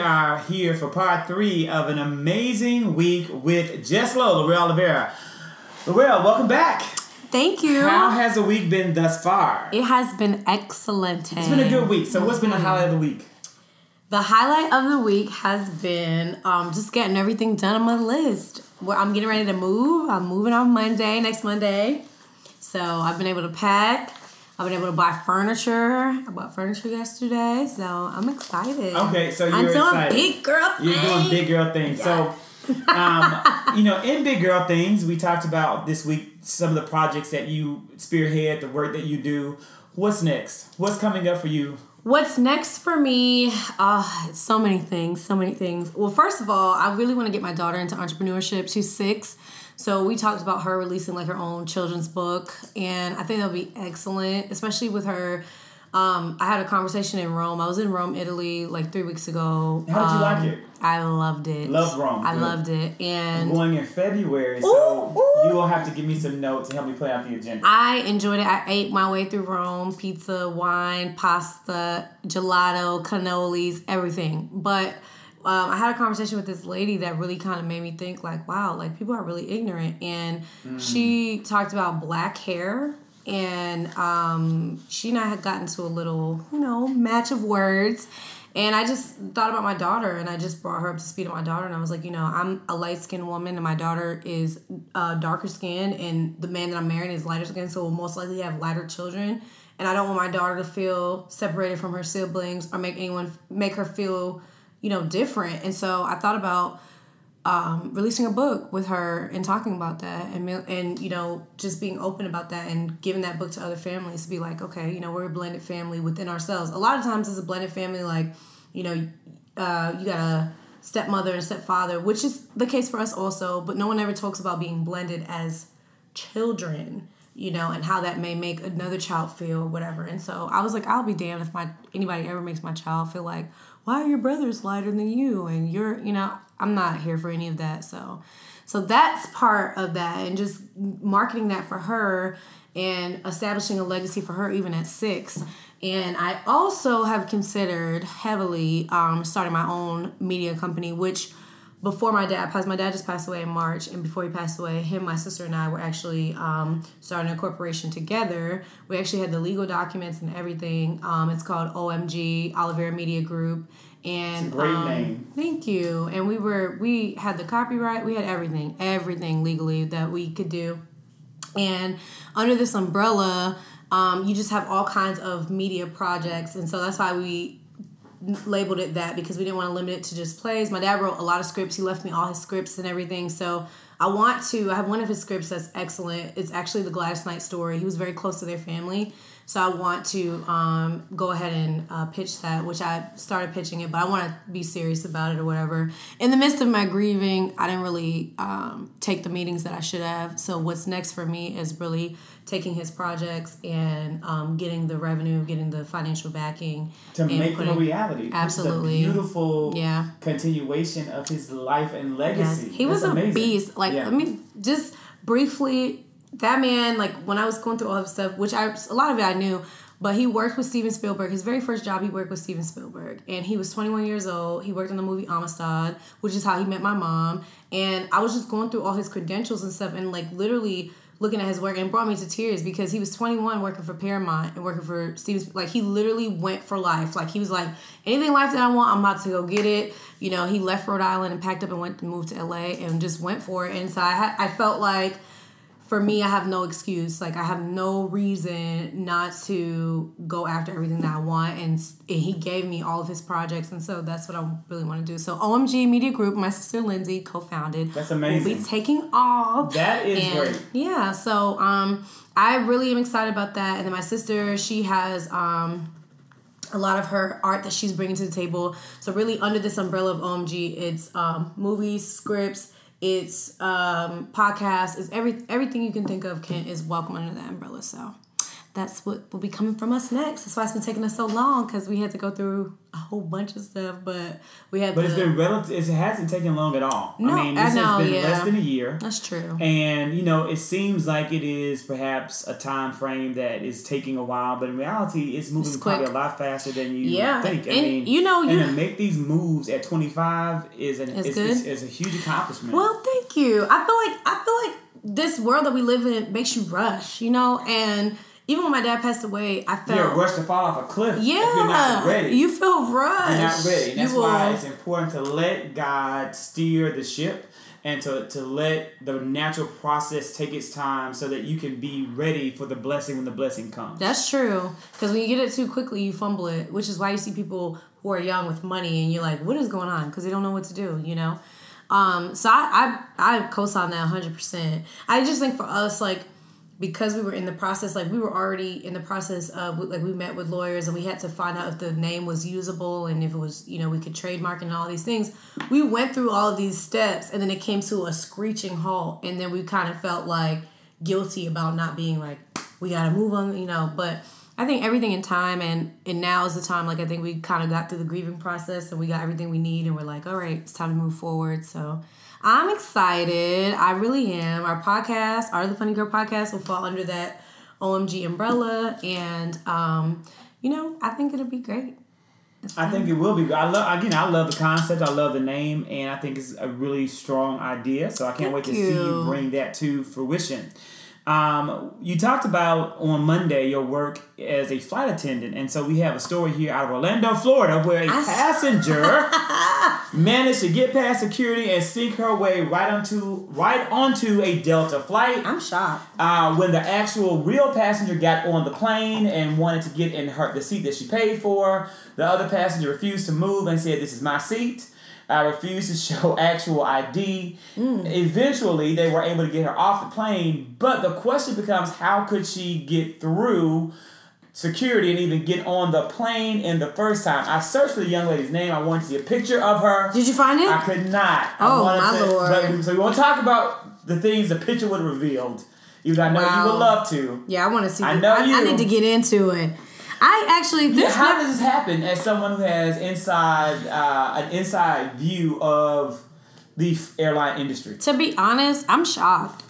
are here for part three of an amazing week with Jess Lowe, Lorelle Oliveira. Lorelle, welcome back. Thank you. How has the week been thus far? it has been excellent. It's been a good week. So, what's been the highlight of the week? The highlight of the week has been um, just getting everything done on my list. Where I'm getting ready to move. I'm moving on Monday, next Monday. So I've been able to pack. I've been able to buy furniture. I bought furniture yesterday, so I'm excited. Okay, so I'm you're doing excited. big girl You're doing big girl things. So, um, you know, in big girl things, we talked about this week some of the projects that you spearhead, the work that you do. What's next? What's coming up for you? What's next for me? Uh, so many things, so many things. Well, first of all, I really want to get my daughter into entrepreneurship. She's six. So we talked about her releasing like her own children's book, and I think that'll be excellent, especially with her. Um, I had a conversation in Rome. I was in Rome, Italy, like three weeks ago. How did you like Um, it? I loved it. Loved Rome, I good. loved it, and Going in February, so Ooh, ooh. you will have to give me some notes to help me play out the agenda. I enjoyed it. I ate my way through Rome pizza, wine, pasta, gelato, cannolis, everything. But um, I had a conversation with this lady that really kind of made me think, like, wow, like people are really ignorant. And she talked about black hair. And um, she and I had gotten to a little, you know, match of words. And I just thought about my daughter and I just brought her up to speed on my daughter. And I was like, you know, I'm a light skinned woman and my daughter is uh, darker skinned and the man that I'm marrying is lighter skinned. So we'll most likely have lighter children. And I don't want my daughter to feel separated from her siblings or make anyone, make her feel, you know, different. And so I thought about um, releasing a book with her and talking about that and and you know just being open about that and giving that book to other families to be like okay you know we're a blended family within ourselves a lot of times as a blended family like you know uh, you got a stepmother and stepfather which is the case for us also but no one ever talks about being blended as children you know and how that may make another child feel whatever and so i was like i'll be damned if my anybody ever makes my child feel like why are your brothers lighter than you? And you're you know i'm not here for any of that. So so that's part of that and just marketing that for her and establishing a legacy for her even at six. And i also have considered heavily um, starting my own media company which before my dad passed, my dad just passed away in March, and before he passed away, him, my sister, and I were actually um, starting a corporation together. We actually had the legal documents and everything. Um, it's called OMG Oliveira Media Group, and It's a great um, name. Thank you. And we were we had the copyright, we had everything, everything legally that we could do. And under this umbrella, um, you just have all kinds of media projects, and so that's why we labeled it that because we didn't want to limit it to just plays. My dad wrote a lot of scripts. He left me all his scripts and everything. So I want to. I have one of his scripts that's excellent. It's actually the Gladys Knight story. He was very close to their family. So I want to um, go ahead and uh, pitch that, which I started pitching it, but I want to be serious about it or whatever. In the midst of my grieving, I didn't really um, take the meetings that I should have. So what's next for me is really taking his projects and um, getting the revenue, getting the financial backing to make them a reality. Absolutely. A beautiful Yeah. continuation of his life and legacy. Yes. He was That's a amazing. beast. Like, Yeah. I mean, just briefly, that man, like, when I was going through all of stuff, which I, a lot of it I knew, but he worked with Steven Spielberg. His very first job, he worked with Steven Spielberg. And he was 21 years old. He worked on the movie Amistad, which is how he met my mom. And I was just going through all his credentials and stuff and, like, literally looking at his work and brought me to tears because he was 21 working for Paramount and working for Steven like he literally went for life like he was like anything life that I want I'm about to go get it you know he left Rhode Island and packed up and went to move to LA and just went for it and so I I felt like for me, I have no excuse. Like I have no reason not to go after everything that I want, and, and he gave me all of his projects, and so that's what I really want to do. So OMG Media Group, my sister Lindsay co-founded. That's amazing. be taking all. That is And, great. Yeah, so um, I really am excited about that, and then my sister, she has um a lot of her art that she's bringing to the table. So really, under this umbrella of OMG, it's um, movies, scripts, it's um, podcasts, it's every everything you can think of can is welcome under that umbrella. So that's what will be coming from us next. That's why it's been taking us so long because we had to go through a whole bunch of stuff, but we have. But the, it's been relative. It hasn't taken long at all. No, I mean, I this know, has been yeah. less than a year. That's true. And you know, it seems like it is perhaps a time frame that is taking a while, but in reality, it's moving It's probably a lot faster than you Yeah, think. I and mean, you know, and you- to make these moves at twenty five is an is, is, is a huge accomplishment. Well, thank you. I feel like I feel like this world that we live in makes you rush, you know. And even when my dad passed away, I felt you're rushed to fall off a cliff yeah, if you're not ready. you feel rushed. You're not ready. And that's you will, why it's important to let God steer the ship and to, to let the natural process take its time so that you can be ready for the blessing when the blessing comes. That's true. Because when you get it too quickly, you fumble it, which is why you see people who are young with money and you're like, what is going on? Because they don't know what to do, you know? Um, so I, I, I co sign that 100%. I just think for us, like, because we were in the process, like, we were already in the process of, like, we met with lawyers and we had to find out if the name was usable and if it was, you know, we could trademark and all these things. We went through all of these steps and then it came to a screeching halt. And then we kind of felt like guilty about not being like, we gotta move on, you know, but I think everything in time and and now is the time like I think we kind of got through the grieving process and we got everything we need and we're like, all right, it's time to move forward. So I'm excited. I really am. Our podcast, our The Funny Girl podcast will fall under that OMG umbrella and um, you know, I think it'll be great. I think it will be. I love again. I love the concept. I love the name, and I think it's a really strong idea. So I can't Thank wait to see you you. bring that to fruition. Um, you talked about on Monday your work as a flight attendant, and so we have a story here out of Orlando, Florida, where a I passenger managed to get past security and sneak her way right onto right onto a Delta flight. I'm shocked. Uh, when the actual real passenger got on the plane and wanted to get in her the seat that she paid for, the other passenger refused to move and said, "This is my seat." I refused to show actual ID. Mm. Eventually, they were able to get her off the plane, but the question becomes, how could she get through? Security and even get on the plane in the first time. I searched for the young lady's name. I wanted to see a picture of her. Did you find it? I could not. Oh, my to- lord. but- so we want to talk about the things the picture would have revealed. Even though I know you would love to. yeah, I want to see. I know I, I you. need to get into it. I actually Yeah, how never, does this happen as someone who has inside uh, an inside view of the airline industry? to be honest, I'm shocked.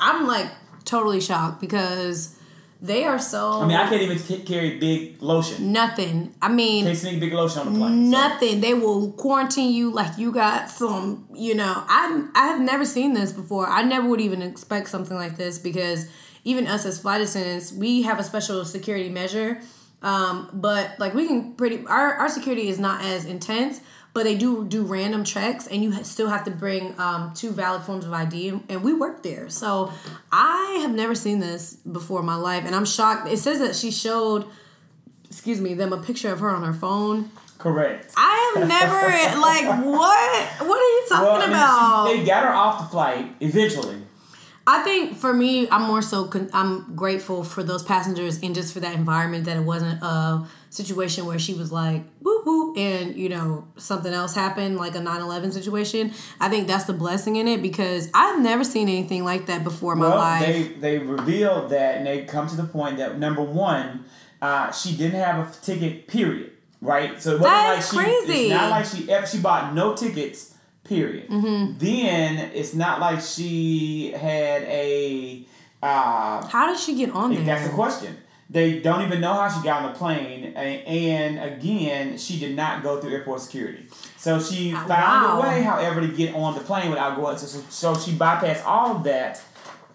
I'm like totally shocked because they are so I mean, I can't even t- carry big lotion. nothing. I mean, Can't sneak big lotion on the plane. so- nothing. They will quarantine you like you got some. You know, I I have never seen this before. I never would even expect something like this because even us as flight attendants, we have a special security measure. Um, but like we can pretty our our security is not as intense. But they do do random checks, and you still have to bring um, two valid forms of ID, and, we work there. So I have never seen this before in my life, and I'm shocked. It says that she showed, excuse me, them a picture of her on her phone. Correct. I have never like what? What are you talking Well, I mean, about? she- they got her off the flight eventually. I think for me, I'm more so con- I'm grateful for those passengers and just for that environment that it wasn't a situation where she was like woo woo and you know something else happened like a 9/11 situation. I think that's the blessing in it because I've never seen anything like that before in my life. they they revealed that, and they come to the point that number one, uh, she didn't have a ticket. Period. Right. So it wasn't That is like she. crazy. It's not like she. if She bought no tickets. Period. Mm-hmm. Then it's not like she had a. Uh, How did she get on there? that's the question. They don't even know how she got on the plane, and again, she did not go through airport security. So she Oh, found wow. a way, however, to get on the plane without going. So, so, so she bypassed all of that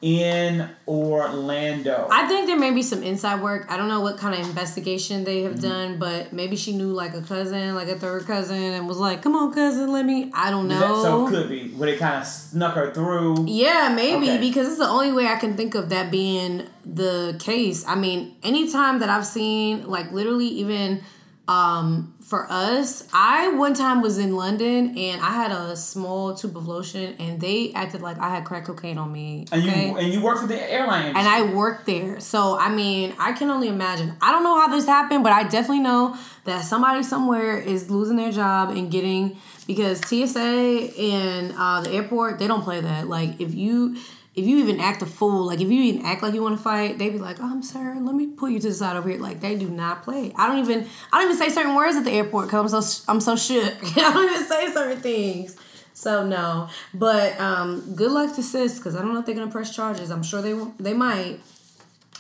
in Orlando. I think there may be some inside work. I don't know what kind of investigation they Mm-hmm. have done, but maybe she knew like a cousin, like a third cousin, and was like, "Come on, cousin, let me." I don't know. that- so it could be where they kind of snuck her through. Yeah, maybe Okay. because it's the only way I can think of that being the case. I mean, anytime that I've seen, like literally, even um, for us, I one time was in London and I had a small tube of lotion, and they acted like I had crack cocaine on me. And okay? you and you work for the airline and I worked there. So I mean, I can only imagine. I don't know how this happened, but I definitely know that somebody somewhere is losing their job and getting because TSA and uh, the airport they don't play that. Like if you if you even act a fool, like if you even act like you want to fight, they'd be like, "Um, sir, let me pull you to the side over here." Like they do not play. I don't even I don't even say certain words at the airport because I'm so I'm so shook. I don't even say certain things. So no, but um, good luck to sis because I don't know if they're gonna press charges. I'm sure they they might.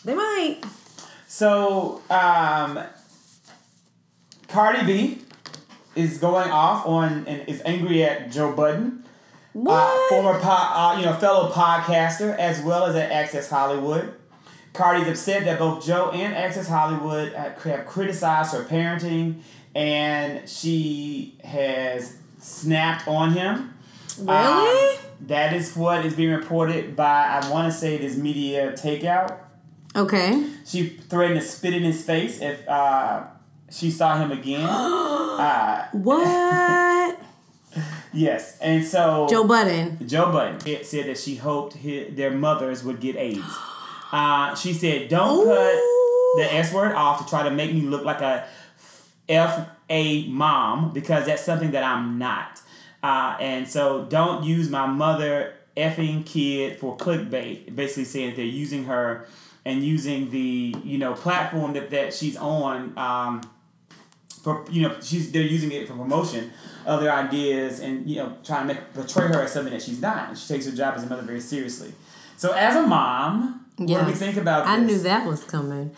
They might. So um, Cardi B is going off on and is angry at Joe Budden. Uh, former po- uh, you know fellow podcaster as well as at Access Hollywood. Cardi's upset that both Joe and Access Hollywood have have criticized her parenting, and she has snapped on him. really? Um, that is what is being reported by I want to say it is Media Takeout. okay. She threatened to spit in his face if uh, she saw him again. uh, What? Yes, and so Joe Budden. Joe Budden said that she hoped his, their mothers would get AIDS. Uh, she said, "Don't Ooh. cut the S word off to try to make me look like a F A mom because that's something that I'm not. Uh, and so don't use my mother effing kid for clickbait. Basically saying they're using her and using the you know platform that, that she's on. Um, for you know she's they're using it for promotion of their ideas and you know trying to make portray her as something that she's not. And she takes her job as a mother very seriously. So as a mom, what do we think about I this? knew that was coming.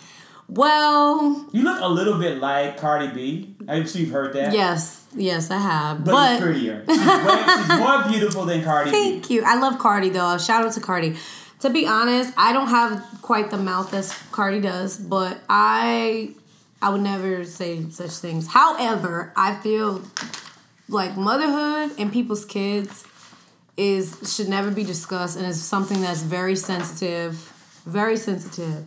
Well, You look a little bit like Cardi B. I'm sure you've heard that. yes, yes, I have. But, But, you're prettier. She's, way, she's more beautiful than Cardi B. thank you. I love Cardi though. Shout out to Cardi. To be honest, I don't have quite the mouth as Cardi does, but I I would never say such things. However, I feel like motherhood and people's kids is should never be discussed and is something that's very sensitive, very sensitive.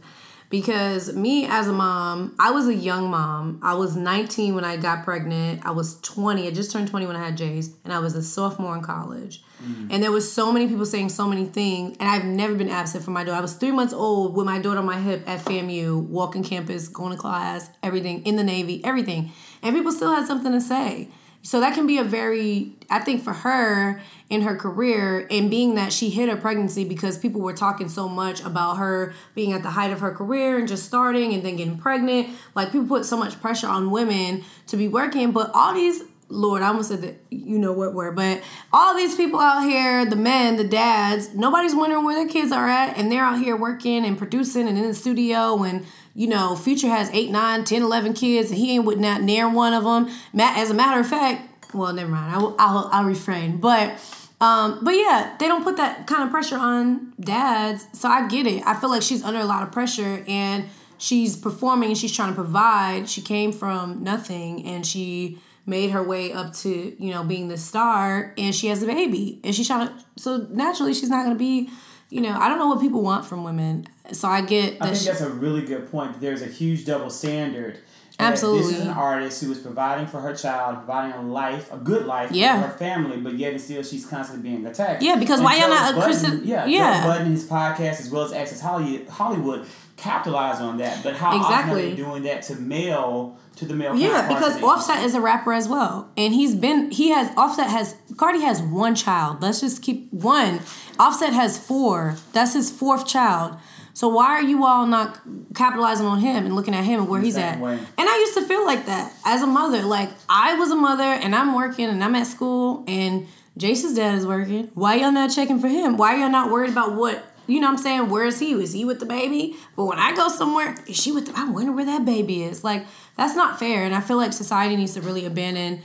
Because me as a mom, I was a young mom. I was 19 when I got pregnant. I was 20. I just turned 20 when I had Jace, and I was a sophomore in college. Mm. And there was so many people saying so many things, and I've never been absent from my daughter. I was three months old with my daughter on my hip at FAMU, walking campus, going to class, everything in the Navy, everything, and people still had something to say. So that can be a very, I think for her in her career, and being that she hit her pregnancy because people were talking so much about her being at the height of her career and just starting and then getting pregnant. Like people put so much pressure on women to be working, but all these, Lord, I almost said that, you know what word, but all these people out here, the men, the dads, nobody's wondering where their kids are at, and they're out here working and producing and in the studio and you know, Future has 8, 9, 10, 11 kids, and he ain't with not near one of them. As a matter of fact, well, never mind. I will, I'll, I'll refrain. But, um, but yeah, they don't put that kind of pressure on dads. So I get it. I feel like she's under a lot of pressure, and she's performing and she's trying to provide. She came from nothing, and she made her way up to you know being the star, and she has a baby, and she's trying to. So naturally, she's not going to be. You know, I don't know what people want from women. So I get that. I think she- that's a really good point. There's a huge double standard. Absolutely. This is an artist who is providing for her child, providing a life, a good life Yeah. for her family, but yet and still she's constantly being attacked. Yeah, because And why y'all not a Christian- Yeah, yeah. Joe Budden, his podcast, as well as Access Hollywood, Hollywood capitalize on that. But how often are Exactly. they doing that to male, to the male Yeah, because Offset is a rapper as well, and he's been he has Offset has Cardi has one child. Let's just keep one. Offset has four. That's his fourth child. So why are you all not capitalizing on him and looking at him and where he's at? way. And I used to feel like that as a mother. Like I was a mother and I'm working and I'm at school and Jason's dad is working. Why y'all not checking for him? Why are y'all not worried about what you know what I'm saying? Where is he? Is he with the baby? But when I go somewhere, is she with the I wonder where that baby is. Like, that's not fair. And I feel like society needs to really abandon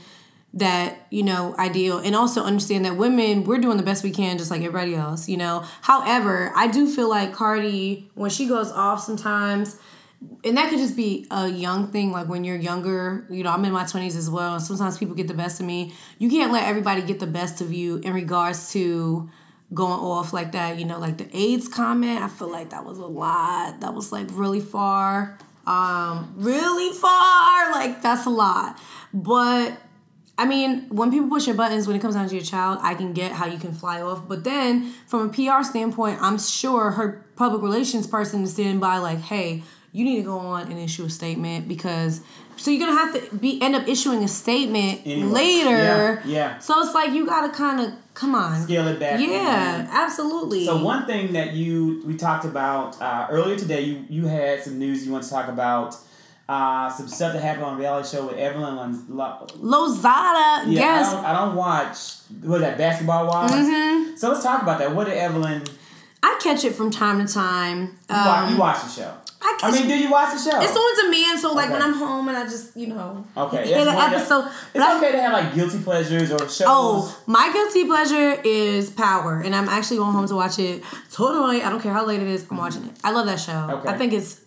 that, you know, ideal. And also understand that women, we're doing the best we can just like everybody else, you know. However, I do feel like Cardi, when she goes off sometimes, and that could just be a young thing like when you're younger you know i'm in my 20s as well and sometimes people get the best of me. You can't let everybody get the best of you in regards to going off like that you know like the aids comment i feel like that was a lot. That was like really far. Um really far like that's a lot. But I mean, when people push your buttons when it comes down to your child, I can get how you can fly off. But then, from a PR standpoint, I'm sure her public relations person is standing by, like, hey, you need to go on and issue a statement because so you're gonna have to be end up issuing a statement Anyway. later. Yeah, yeah. So it's like you gotta kind of come on. Scale it back. Yeah, absolutely. So one thing that you we talked about uh, earlier today, you you had some news you want to talk about. Uh, some stuff that happened on a reality show with Evelyn Lo- Lozada, Yeah, yes. I don't, I don't watch. Was that Basketball Wives? Mm-hmm. So let's talk about that. What did Evelyn? I catch it from time to time. You, Um, you watch the show. I I mean, do you watch the show? It's on demand, so like when I'm home and I just, you know, okay. hit an episode. It's I- okay to have like guilty pleasures or shows. Oh, my guilty pleasure is Power, and I'm actually going home to watch it totally. I don't care how late it is. I'm watching it. I love that show. Okay. I think it's.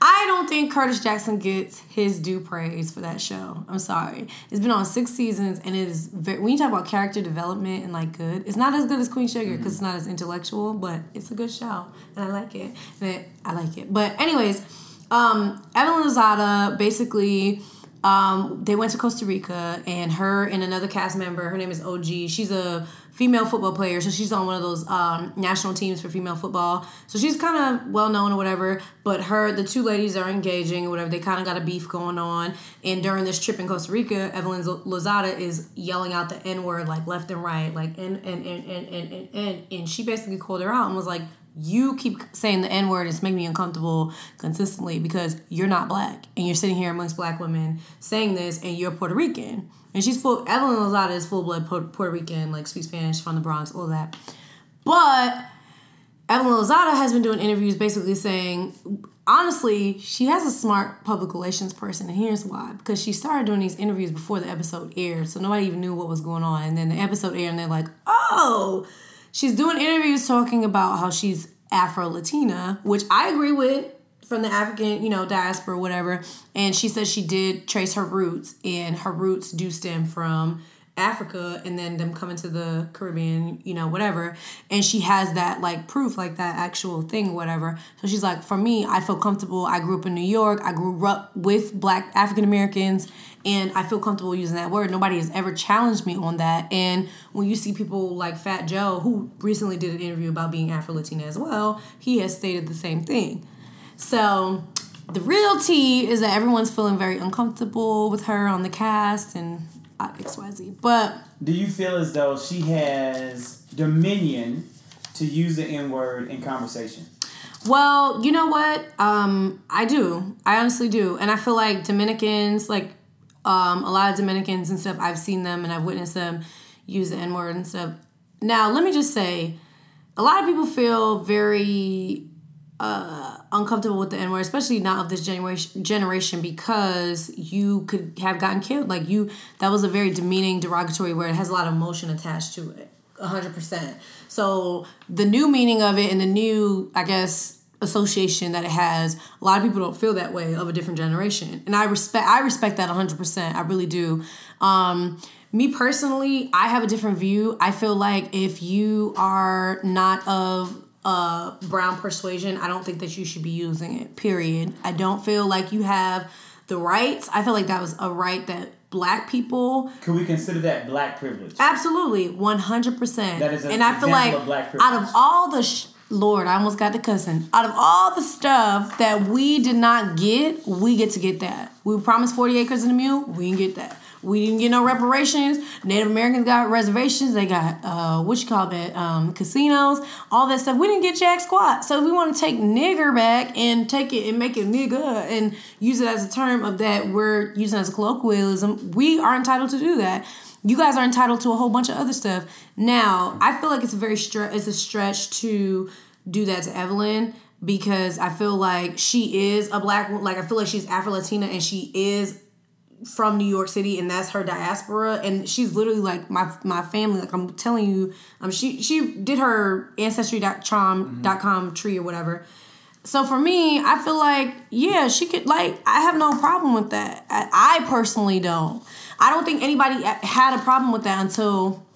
I don't think Curtis Jackson gets his due praise for that show. I'm sorry. It's been on six seasons, and it is very. When you talk about character development and like good, it's not as good as Queen Sugar because it's not as intellectual, but it's a good show, and I like it. And I like it. But anyways, um, Evelyn Lozada basically um, they went to Costa Rica, and her and another cast member, her name is OG. She's a female football player, so she's on one of those um, national teams for female football. So she's kind of well known or whatever. But her, the two ladies are engaging or whatever. They kind of got a beef going on. And during this trip in Costa Rica, Evelyn Lozada is yelling out the N word like left and right, like and and and and and and and, and she basically called her out and was like you keep saying the N word. It's making me uncomfortable consistently because you're not black and you're sitting here amongst black women saying this and you're Puerto Rican. And she's full, Evelyn Lozada is full blood Puerto, Rican, like speaks Spanish from the Bronx, all that. But Evelyn Lozada has been doing interviews basically saying, honestly, she has a smart public relations person, and here's why. Because she started doing these interviews before the episode aired, so nobody even knew what was going on. And then the episode aired, and they're like, oh, she's doing interviews talking about how she's Afro Latina, which I agree with from the African, you know, diaspora, whatever. And she says she did trace her roots, and her roots do stem from Africa and then them coming to the Caribbean, you know, whatever. And she has that like proof, like that actual thing, whatever. So she's like, for me, I feel comfortable. I grew up in New York. I grew up with black African Americans and I feel comfortable using that word. Nobody has ever challenged me on that. And when you see people like Fat Joe, who recently did an interview about being Afro Latina as well, he has stated the same thing. So the real tea is that everyone's feeling very uncomfortable with her on the cast and XYZ. But Do you feel as though she has dominion to use the N word in conversation? well, you know what? Um, I do. I honestly do. And I feel like Dominicans, like um, a lot of Dominicans and stuff, I've seen them and I've witnessed them use the N word and stuff. Now, let me just say, a lot of people feel very uh, uncomfortable with the N word, especially not of this generation generation because you could have gotten killed. Like you, that was a very demeaning, derogatory word. It has a lot of emotion attached to it, hundred percent. So the new meaning of it and the new, I guess, association that it has, a lot of people don't feel that way of a different generation, and I respect. I respect that hundred percent. I really do. Um, me personally, I have a different view. I feel like if you are not of uh, brown persuasion, I don't think that you should be using it. Period. I don't feel like you have the rights. I feel like that was a right that black people Could we consider that black privilege? absolutely 100%. That is an and I feel like of black privilege. out of all the sh- Lord, I almost got the cussing. Out of all the stuff that we did not get, we get to get that. We were promised 40 acres and a mule, we didn't get that. We didn't get no reparations. Native Americans got reservations. They got uh, what you call that um, casinos, all that stuff. We didn't get jack squat. So if we want to take nigger back and take it and make it nigga and use it as a term of that we're using as a colloquialism, we are entitled to do that. You guys are entitled to a whole bunch of other stuff. Now, I feel like it's a very stre- it's a stretch to do that to Evelyn because I feel like she is a black like I feel like she's Afro Latina and she is from New York City and that's her diaspora and she's literally like my my family like I'm telling you um she she did her ancestry.com tree or whatever. So for me I feel like yeah she could like I have no problem with that. I, I personally don't. I don't think anybody had a problem with that until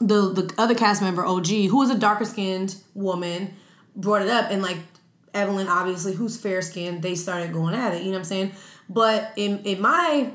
the the other cast member OG who was a darker skinned woman brought it up and like Evelyn obviously who's fair skinned they started going at it you know what I'm saying but in in my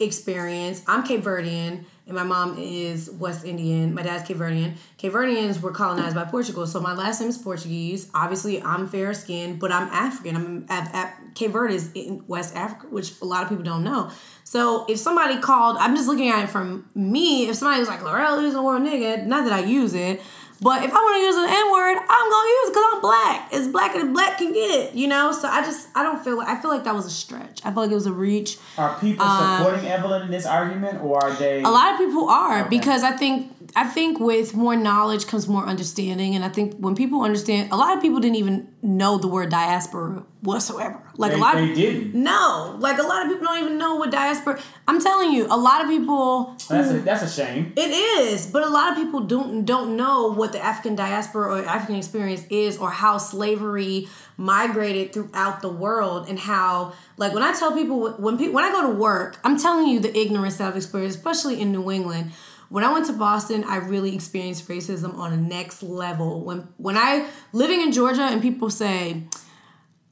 experience, I'm Cape Verdean and my mom is West Indian. My dad's Cape Verdean. Cape Verdeans were colonized by Portugal, so my last name is Portuguese. Obviously, I'm fair skinned, but I'm African. I'm at, Cape Verde is in West Africa, which a lot of people don't know. So if somebody called, I'm just looking at it from me. If somebody was like, Lorelle using a word nigga, not that I use it, but if I want to use an N word, I'm gonna use it because I'm black. It's black as black can get, it, you know. So I just I don't feel like I feel like that was a stretch. I feel like it was a reach. Are people um, supporting Evelyn in this argument, or are they? A lot of people are okay. because I think I think with more knowledge comes more understanding, and I think when people understand, a lot of people didn't even know the word diaspora whatsoever. Like they, a lot they of didn't. No, like a lot of people don't even know what diaspora. I'm telling you, a lot of people. That's a, that's a shame. It is, but a lot of people don't don't know what the African diaspora or African experience is, or how slavery migrated throughout the world, and how like when I tell people when people when I go to work, I'm telling you the ignorance that I've experienced, especially in New England when I went to Boston, I really experienced racism on a next level. When when I living in Georgia and people say,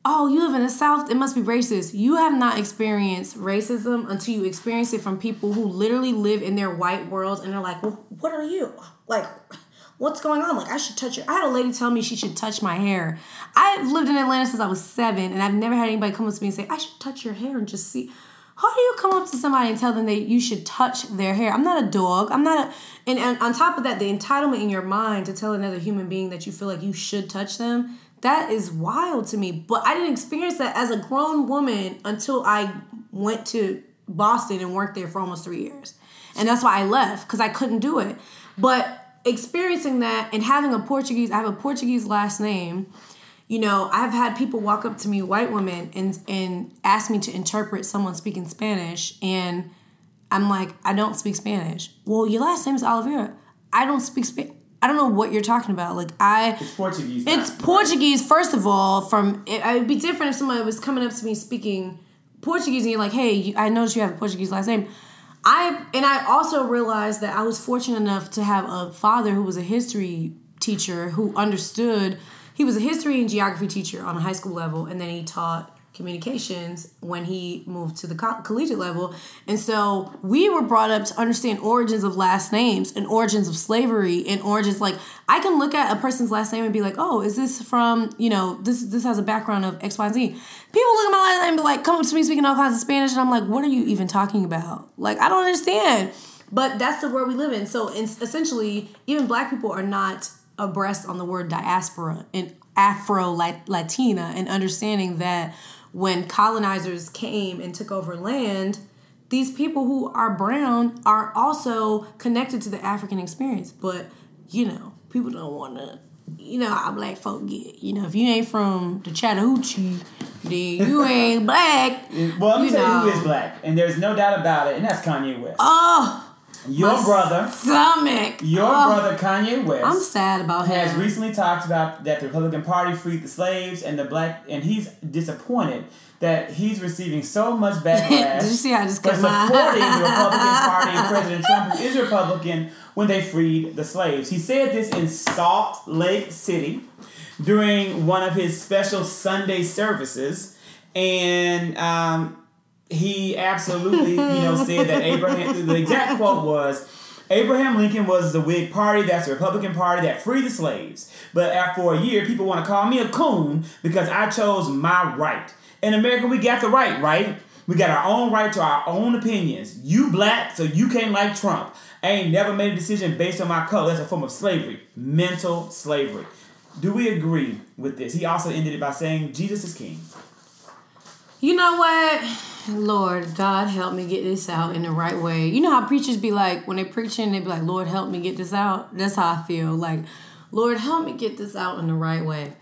"Oh, you live in the South, it must be racist." You have not experienced racism until you experience it from people who literally live in their white world and they're like, "Well, what are you?" Like what's going on? Like, I should touch her. I had a lady tell me she should touch my hair. I've lived in Atlanta since I was seven, and I've never had anybody come up to me and say, I should touch your hair and just see. How do you come up to somebody and tell them that you should touch their hair? I'm not a dog. I'm not a. And, and on top of that, the entitlement in your mind to tell another human being that you feel like you should touch them, that is wild to me. But I didn't experience that as a grown woman until I went to Boston and worked there for almost three years. And that's why I left because I couldn't do it. But experiencing that and having a Portuguese, I have a Portuguese last name you know, I've had people walk up to me, white women, and and ask me to interpret someone speaking Spanish, and I'm like, I don't speak Spanish. Well, your last name is Oliveira. I don't speak Spanish. I don't know what you're talking about. Like I, it's Portuguese. It's Portuguese. First of all, from it, would be different if somebody was coming up to me speaking Portuguese, and you're like, "Hey, I noticed you have a Portuguese last name." I and I also realized that I was fortunate enough to have a father who was a history teacher who understood he was a history and geography teacher on a high school level, and then he taught communications when he moved to the co- collegiate level. And so we were brought up to understand origins of last names and origins of slavery and origins like I can look at a person's last name and be like, "Oh, is this from, you know, this this has a background of X, Y, and Z." People look at my last name and be like, come up to me speaking all kinds of Spanish and I'm like, "What are you even talking about?" Like, I don't understand. But that's the world we live in. So essentially, even black people are not abreast on the word diaspora and Afro Latina and understanding that when colonizers came and took over land, these people who are brown are also connected to the African experience. But, you know, people don't want to, you know how black folk get. You know, if you ain't from the Chattahoochee, then you ain't black. well, let me tell you who is black. And there's no doubt about it, and that's Kanye West. Oh! Your My brother, stomach. Your oh, brother Kanye West. I'm sad about has him. recently talked about that the Republican Party freed the slaves and the black, and he's disappointed that he's receiving so much backlash Did you see I just for supporting the Republican Party and President Trump, who is Republican, when they freed the slaves. He said this in Salt Lake City during one of his special Sunday services, and um, he absolutely, you know, said that Abraham. The exact quote was. Abraham Lincoln was the Whig Party, that's the Republican Party that freed the slaves. But after a year, people want to call me a coon because I chose my right. In America, we got the right, right? We got our own right to our own opinions. You black, so you can't like Trump. I ain't never made a decision based on my color. That's a form of slavery, mental slavery. Do we agree with this? He also ended it by saying Jesus is king. You know what? Lord, God, help me get this out in the right way. You know how preachers be like, when they're preaching, they be like, Lord, help me get this out? That's how I feel. Like, Lord, help me get this out in the right way.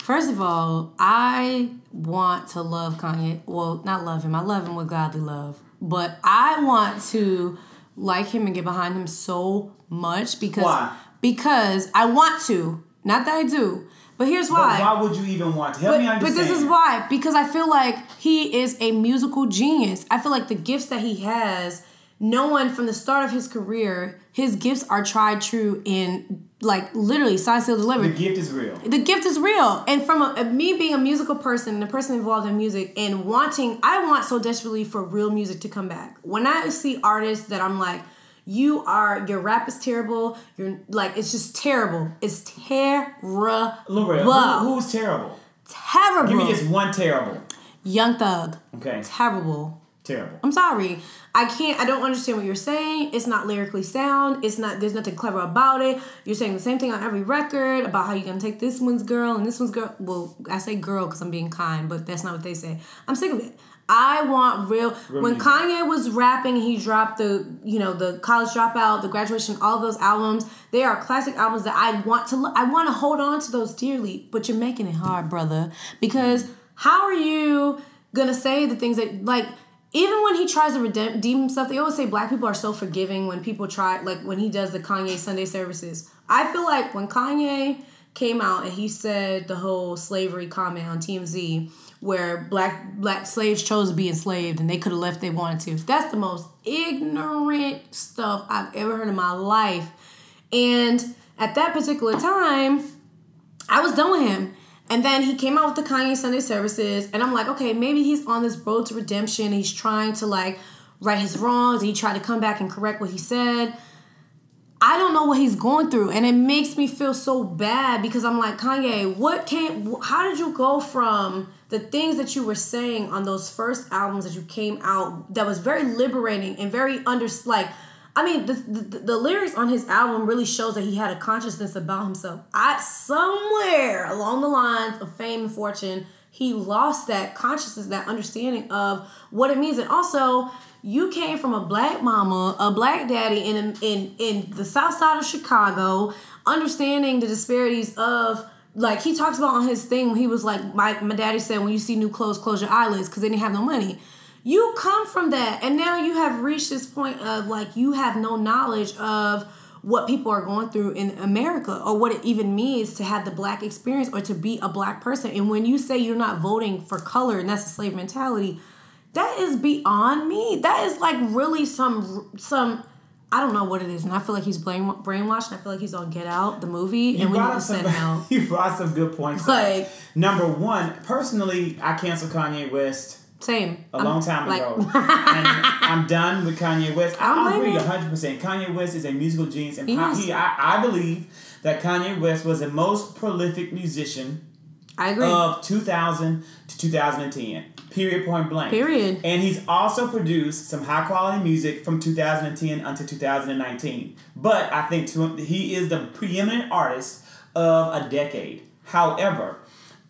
First of all, I want to love Kanye. Well, not love him. I love him with godly love. But I want to like him and get behind him so much because Why? because I want to. Not that I do. But here's why. But why would you even want to help but, me understand? But this is why because I feel like he is a musical genius. I feel like the gifts that he has, no one from the start of his career, his gifts are tried true in like literally signed, sealed, delivered. The gift is real. The gift is real, and from a, me being a musical person, and a person involved in music, and wanting, I want so desperately for real music to come back. When I see artists that I'm like, you are your rap is terrible. You're like it's just terrible. It's terrible. Who, who's terrible? terrible. Give me just one terrible. Young Thug. Okay, Terrible. terrible. I'm sorry. I can't. I don't understand what you're saying. It's not lyrically sound. It's not. There's nothing clever about it. You're saying the same thing on every record about how you're gonna take this one's girl and this one's girl. Well, I say girl because I'm being kind, but that's not what they say. I'm sick of it. I want real. when music. Kanye was rapping, he dropped the you know the college dropout, the graduation, all those albums. They are classic albums that I want to. lo- I want to hold on to those dearly. But you're making it hard, brother. Because how are you gonna say the things that like? even when he tries to redeem redeem himself, they always say black people are so forgiving when people try, like when he does the Kanye Sunday services. I feel like when Kanye came out and he said the whole slavery comment on TMZ, where black black slaves chose to be enslaved and they could have left they wanted to. That's the most ignorant stuff I've ever heard in my life. And at that particular time, I was done with him. And then he came out with the Kanye Sunday services, and I'm like, okay, maybe he's on this road to redemption. He's trying to like right his wrongs. He tried to come back and correct what he said. I don't know what he's going through, and it makes me feel so bad because I'm like, Kanye, what can? How did you go from the things that you were saying on those first albums that you came out that was very liberating and very under like I mean, the, the, the lyrics on his album really shows that he had a consciousness about himself. I somewhere along the lines of fame and fortune, he lost that consciousness, that understanding of what it means, and also you came from a black mama, a black daddy in in in the south side of Chicago, understanding the disparities of like he talks about on his thing he was like my my daddy said when you see new clothes close your eyelids because they didn't have no money. You come from that and now you have reached this point of like you have no knowledge of what people are going through in America or what it even means to have the black experience or to be a black person. And when you say you're not voting for color and that's a slave mentality that is beyond me. That is like really some some I don't know what it is, and I feel like he's brain brainwashed. And I feel like he's on Get Out, the movie, and we need to up some, send him out. you brought some good points. up. Like Number one, personally, I canceled Kanye West same. a I'm- long time like- ago. and I'm done with Kanye West. I I agree 100%. Kanye West is a musical genius. And He he, I, I believe that Kanye West was the most prolific musician I agree. of 2000 to 2010. Period, point blank. Period. And he's also produced some high quality music from 2010 until 2019. But I think to, him, he is the preeminent artist of a decade. However,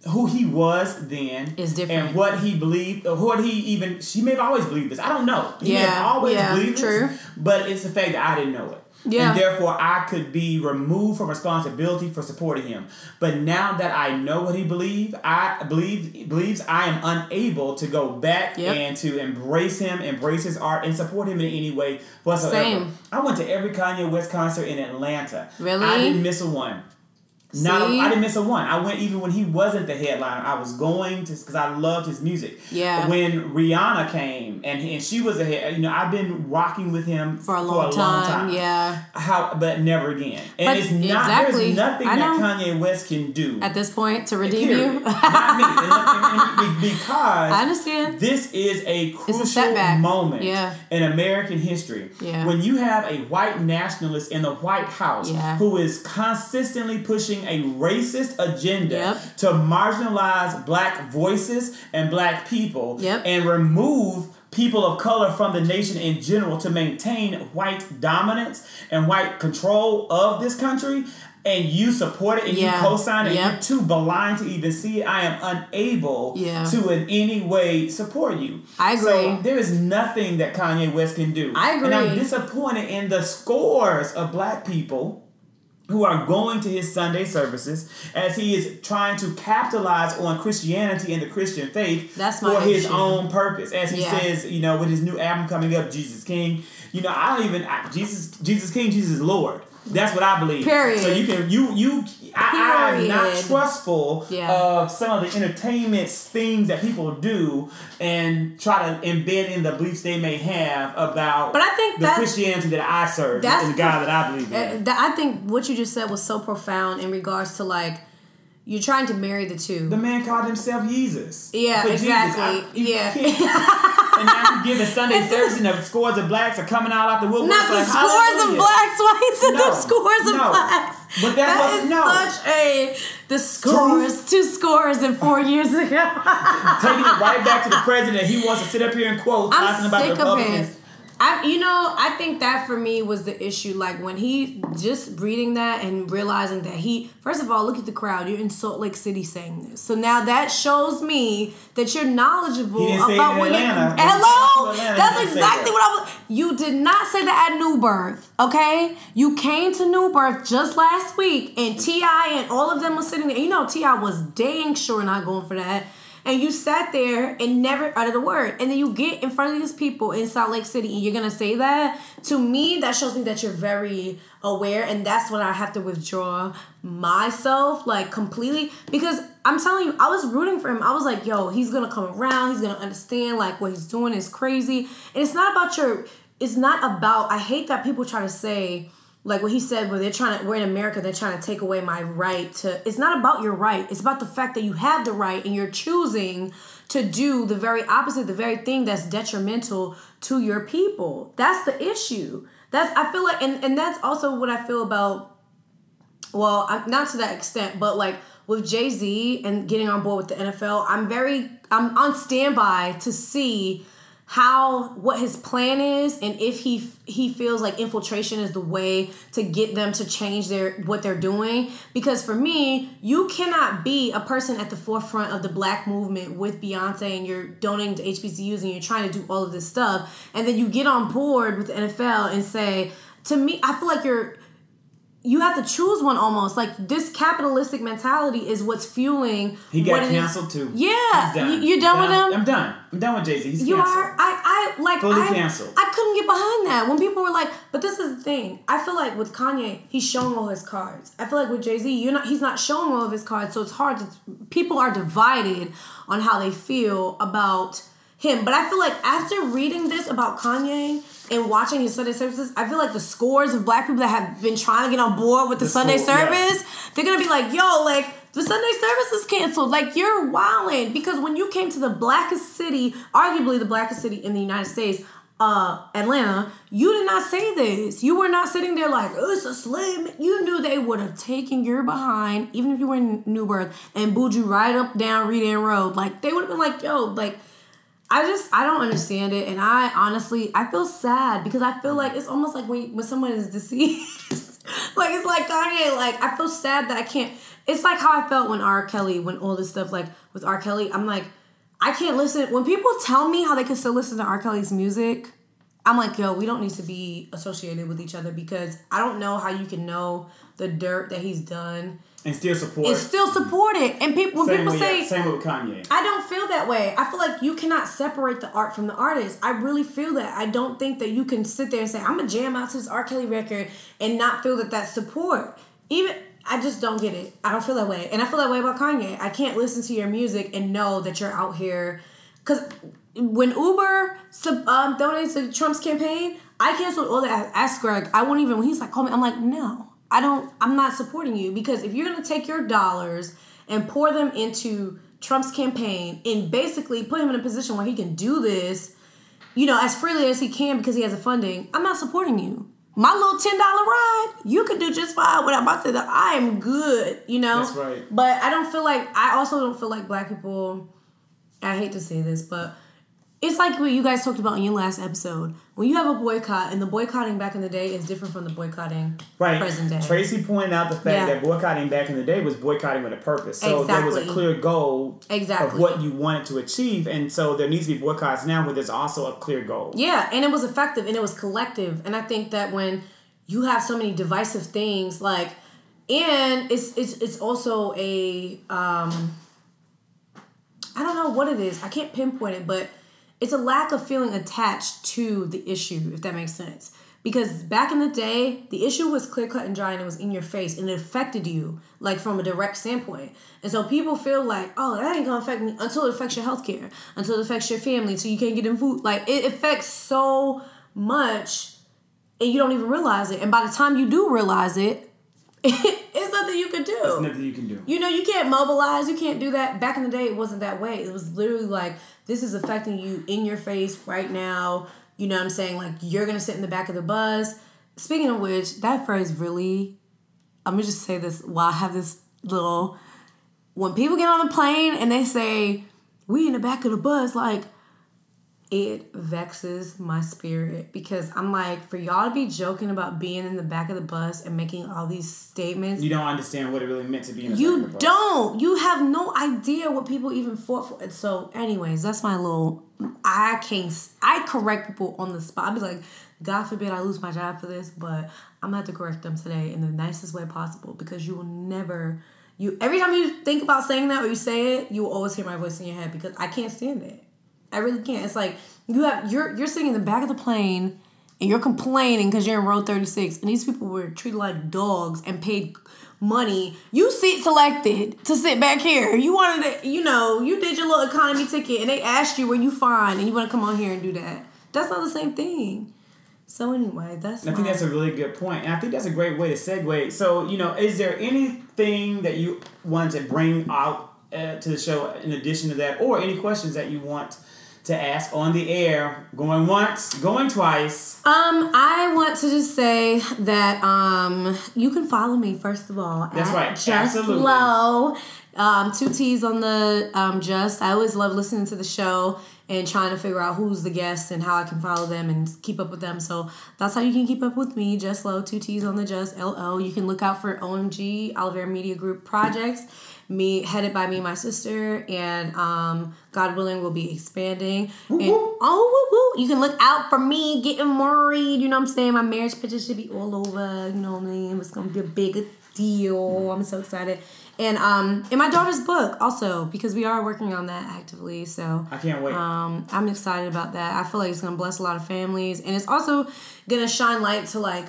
who he was then Is different. and what he believed or what he even she may have always believed this. I don't know. He may have Yeah, always yeah, believed true. this, but it's the fact that I didn't know it. Yeah. And therefore I could be removed from responsibility for supporting him. But now that I know what he believes, I believe believes I am unable to go back Yep. and to embrace him, embrace his art, and support him in any way whatsoever. Same. I went to every Kanye West concert in Atlanta. Really? I didn't miss a one. Not a, See? I didn't miss a one. I went even when he wasn't the headliner. I was going to because I loved his music. Yeah. When Rihanna came and and she was a head, you know, I've been rocking with him for a long, time. Yeah. How, but never again. And But it's not. exactly. There's nothing that. Kanye West can do. At this point, to redeem period. you. not me. And- and- and because I understand. this is a crucial setback. moment Yeah. in American history. Yeah. When you have a white nationalist in the White House Yeah. who is consistently pushing a racist agenda Yep. to marginalize black voices and black people Yep. and remove people of color from the nation in general to maintain white dominance and white control of this country and you support it and Yeah. you co-sign it Yep. and you're too blind to even see it i am unable Yeah. to in any way support you I so agree. there is nothing that kanye west can do I agree. and i'm disappointed in the scores of black people who are going to his Sunday services as he is trying to capitalize on Christianity and the Christian faith That's for his issue. own purpose. As he Yeah. says, you know, with his new album coming up, Jesus King, You know, I don't even I, Jesus. Jesus King. Jesus Lord. That's what I believe. Period. So you can you you. I, I'm not trustful Yeah. of some of the entertainment things that people do and try to embed in the beliefs they may have about. But I think the Christianity that I serve that's and the God that I believe in. Uh, I think what you just said was so profound in regards to like you're trying to marry the two. The man called himself Jesus. Yeah, For Jesus. exactly. I- Yeah. and now you give the Sunday service and the scores of blacks are coming out out the woodwork. Not the like, scores of blacks. Why is it No, the scores of no. blacks? But That what- is no. such a the scores, two scores and four years ago. Taking it right back to the president. He wants to sit up here and quote talking I'm about the sick of Republicans. it. I, you know, I think that for me was the issue. Like when he just reading that and realizing that he, first of all, look at the crowd. You're in Salt Lake City saying this, so now that shows me that you're knowledgeable He didn't say it about in what Atlanta. you. Hello, Atlanta, that's exactly that. what I was. You did not say that at New Birth, okay? You came to New Birth just last week, and T.I. and all of them were sitting there. You know, T.I. was dang sure not going for that. And you sat there and never uttered a word. And then you get in front of these people in Salt Lake City and you're gonna say that. To me, that shows me that you're very aware, and that's when I have to withdraw myself like completely. Because I'm telling you, I was rooting for him. I was like, yo, he's gonna come around, he's gonna understand like what he's doing is crazy. And it's not about your it's not about I hate that people try to say like what he said where they're trying to we're in america they're trying to take away my right to it's not about your right it's about the fact that you have the right and you're choosing to do the very opposite the very thing that's detrimental to your people. That's the issue. That's i feel like and, and that's also what i feel about well not to that extent but like with jay-z and getting on board with the nfl i'm very i'm on standby to see how what his plan is and if he he feels like infiltration is the way to get them to change their what they're doing. Because for me you cannot be a person at the forefront of the black movement with Beyonce and you're donating to HBCUs and you're trying to do all of this stuff. And then you get on board with the NFL and say to me I feel like you're you have to choose one almost like this capitalistic mentality is what's fueling He what got it is- canceled too. Yeah, He's done. you, you done with him? I'm done. I'm done with Jay Z. He's You canceled. are. I. I like. Fully I, canceled. I couldn't get behind that when people were like, "But this is the thing." I feel like with Kanye, he's showing all his cards. I feel like with Jay Z, you're not. He's not showing all of his cards, so it's hard to. People are divided on how they feel about him. But I feel like after reading this about Kanye and watching his Sunday services, I feel like the scores of black people that have been trying to get on board with the, The Sunday yeah. service, they're gonna be like, "Yo, like." The Sunday service is canceled. Like you're wilding because when you came to the blackest city, arguably the blackest city in the United States, uh, Atlanta, you did not say this. You were not sitting there like, oh, it's a slave. You knew they would have taken your behind, even if you were in New Birth, and booed you right up down Reed End Road. Like they would have been like, yo, like I just I don't understand it, and I honestly I feel sad because I feel like mm. it's almost like when when someone is deceased, like it's like Kanye. Like I feel sad that I can't. It's like how I felt when R. Kelly, when all this stuff like with R. Kelly, I'm like I can't listen when people tell me how they can still listen to R. Kelly's music. I'm like, yo, we don't need to be associated with each other because I don't know how you can know the dirt that he's done and still support. and still support it. And people when same people way, say same with Kanye. I don't feel that way. I feel like you cannot separate the art from the artist. I really feel that. I don't think that you can sit there and say, I'm to jam out to this R. Kelly record and not feel that that's support. Even, I just don't get it. I don't feel that way. And I feel that way about Kanye. I can't listen to your music and know that you're out here. Because when Uber sub, um, donated to Trump's campaign, I canceled all that. Ask Greg. I won't even, when he's like, call me, I'm like, no. I don't, I'm not supporting you because if you're going to take your dollars and pour them into Trump's campaign and basically put him in a position where he can do this, you know, as freely as he can because he has the funding, I'm not supporting you. My little ten dollar ride, you could do just fine without my ten. I am good, you know. That's right. But I don't feel like I also don't feel like black people. I hate to say this, but it's like what you guys talked about in your last episode. When you have a boycott, and the boycotting back in the day is different from the boycotting Right. present day. Tracy pointed out the fact Yeah. that boycotting back in the day was boycotting with a purpose. So there was a clear goal Exactly. of what you wanted to achieve. And so there needs to be boycotts now where there's also a clear goal. Yeah, and it was effective and it was collective. And I think that when you have so many divisive things, like, and it's it's it's also a um, I don't know what it is. I can't pinpoint it, but it's a lack of feeling attached to the issue, if that makes sense. Because back in the day, the issue was clear cut and dry and it was in your face and it affected you, like from a direct standpoint. And so people feel like, oh, that ain't gonna affect me until it affects your healthcare, until it affects your family, so you can't get in food. Like it affects so much and you don't even realize it. And by the time you do realize it, it's nothing you can do. There's nothing you can do. You know, you can't mobilize, you can't do that. Back in the day, it wasn't that way. It was literally like, this is affecting you in your face right now. You know what I'm saying? Like, you're gonna sit in the back of the bus. Speaking of which, that phrase really, I'm gonna just say this while I have this little. When people get on the plane and they say, we in the back of the bus, like, it vexes my spirit because I'm like, for y'all to be joking about being in the back of the bus and making all these statements. You don't understand what it really meant to be in the You back of the bus. You don't. You have no idea what people even fought for. And so, anyways, that's my little. I can't. I correct people on the spot. I be like, God forbid I lose my job for this, but I'm gonna have to correct them today in the nicest way possible because you will never. You every time you think about saying that or you say it, you will always hear my voice in your head because I can't stand it. I really can't. It's like you have you're you're sitting in the back of the plane and you're complaining because you're in row 36 and these people were treated like dogs and paid money. You seat selected to sit back here. You wanted to, you know, you did your little economy ticket and they asked you where you fine and you want to come on here and do that. That's not the same thing. So anyway, that's I think that's a really good point. point, and I think that's a great way to segue. So, you know, is there anything that you want to bring out uh, to the show in addition to that, or any questions that you want to ask on the air? Going once, going twice. Um, I want to just say that um you can follow me first of all. That's at right, Just absolutely. Flow. Um, two T's on the um just. I always love listening to the show and trying to figure out who's the guest and how I can follow them and keep up with them. So that's how you can keep up with me. Just Low, two T's on the just L O. You can look out for OMG Oliveira Media Group projects. Me headed by me and my sister, and um, God willing, we'll be expanding. And oh, woo woo! You can look out for me getting married. You know what I'm saying? My marriage picture should be all over. You know what I mean? It's gonna be a big deal. I'm so excited. And um, and my daughter's book also because we are working on that actively. So I can't wait. um, I'm excited about that. I feel like it's gonna bless a lot of families, and it's also gonna shine light to like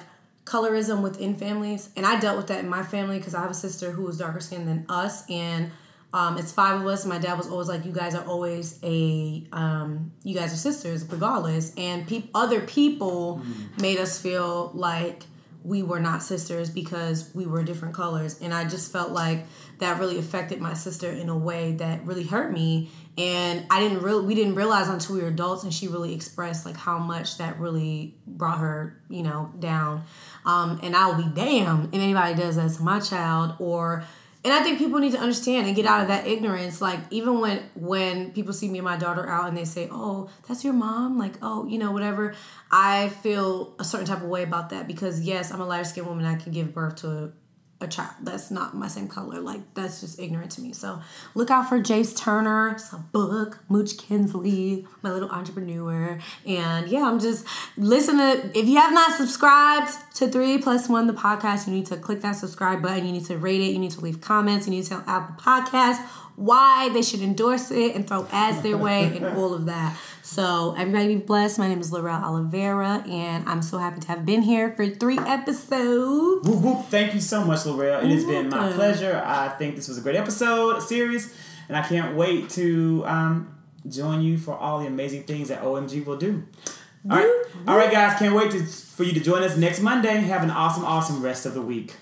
colorism within families. And I dealt with that in my family because I have a sister who was darker skinned than us, and um, it's five of us. My dad was always like, "You guys are always a, um, you guys are sisters, regardless." And pe- other people made us feel like we were not sisters because we were different colors and i just felt like that really affected my sister in a way that really hurt me and i didn't really we didn't realize until we were adults and she really expressed like how much that really brought her you know down um, and i'll be damned if anybody does that to my child or and I think people need to understand and get out of that ignorance. Like even when when people see me and my daughter out and they say, "Oh, that's your mom," like, "Oh, you know, whatever," I feel a certain type of way about that because yes, I'm a lighter skinned woman. I can give birth to a, a child that's not my same color. Like that's just ignorant to me. So look out for Jace Turner. A book. Mooch Kinsley, my little entrepreneur, and yeah, I'm just listen to. If you have not subscribed to Three Plus One, the podcast, you need to click that subscribe button. You need to rate it. You need to leave comments. You need to tell Apple Podcast why they should endorse it and throw ads their way and all of that. So everybody be blessed. My name is Lorelle Oliveira, and I'm so happy to have been here for three episodes. Whoop, whoop. Thank you so much, Lorelle. It has been my pleasure. I think this was a great episode, series, and I can't wait to um, join you for all the amazing things that OMG will do. All right, all right, guys. Can't wait to, for you to join us next Monday. Have an awesome, awesome rest of the week.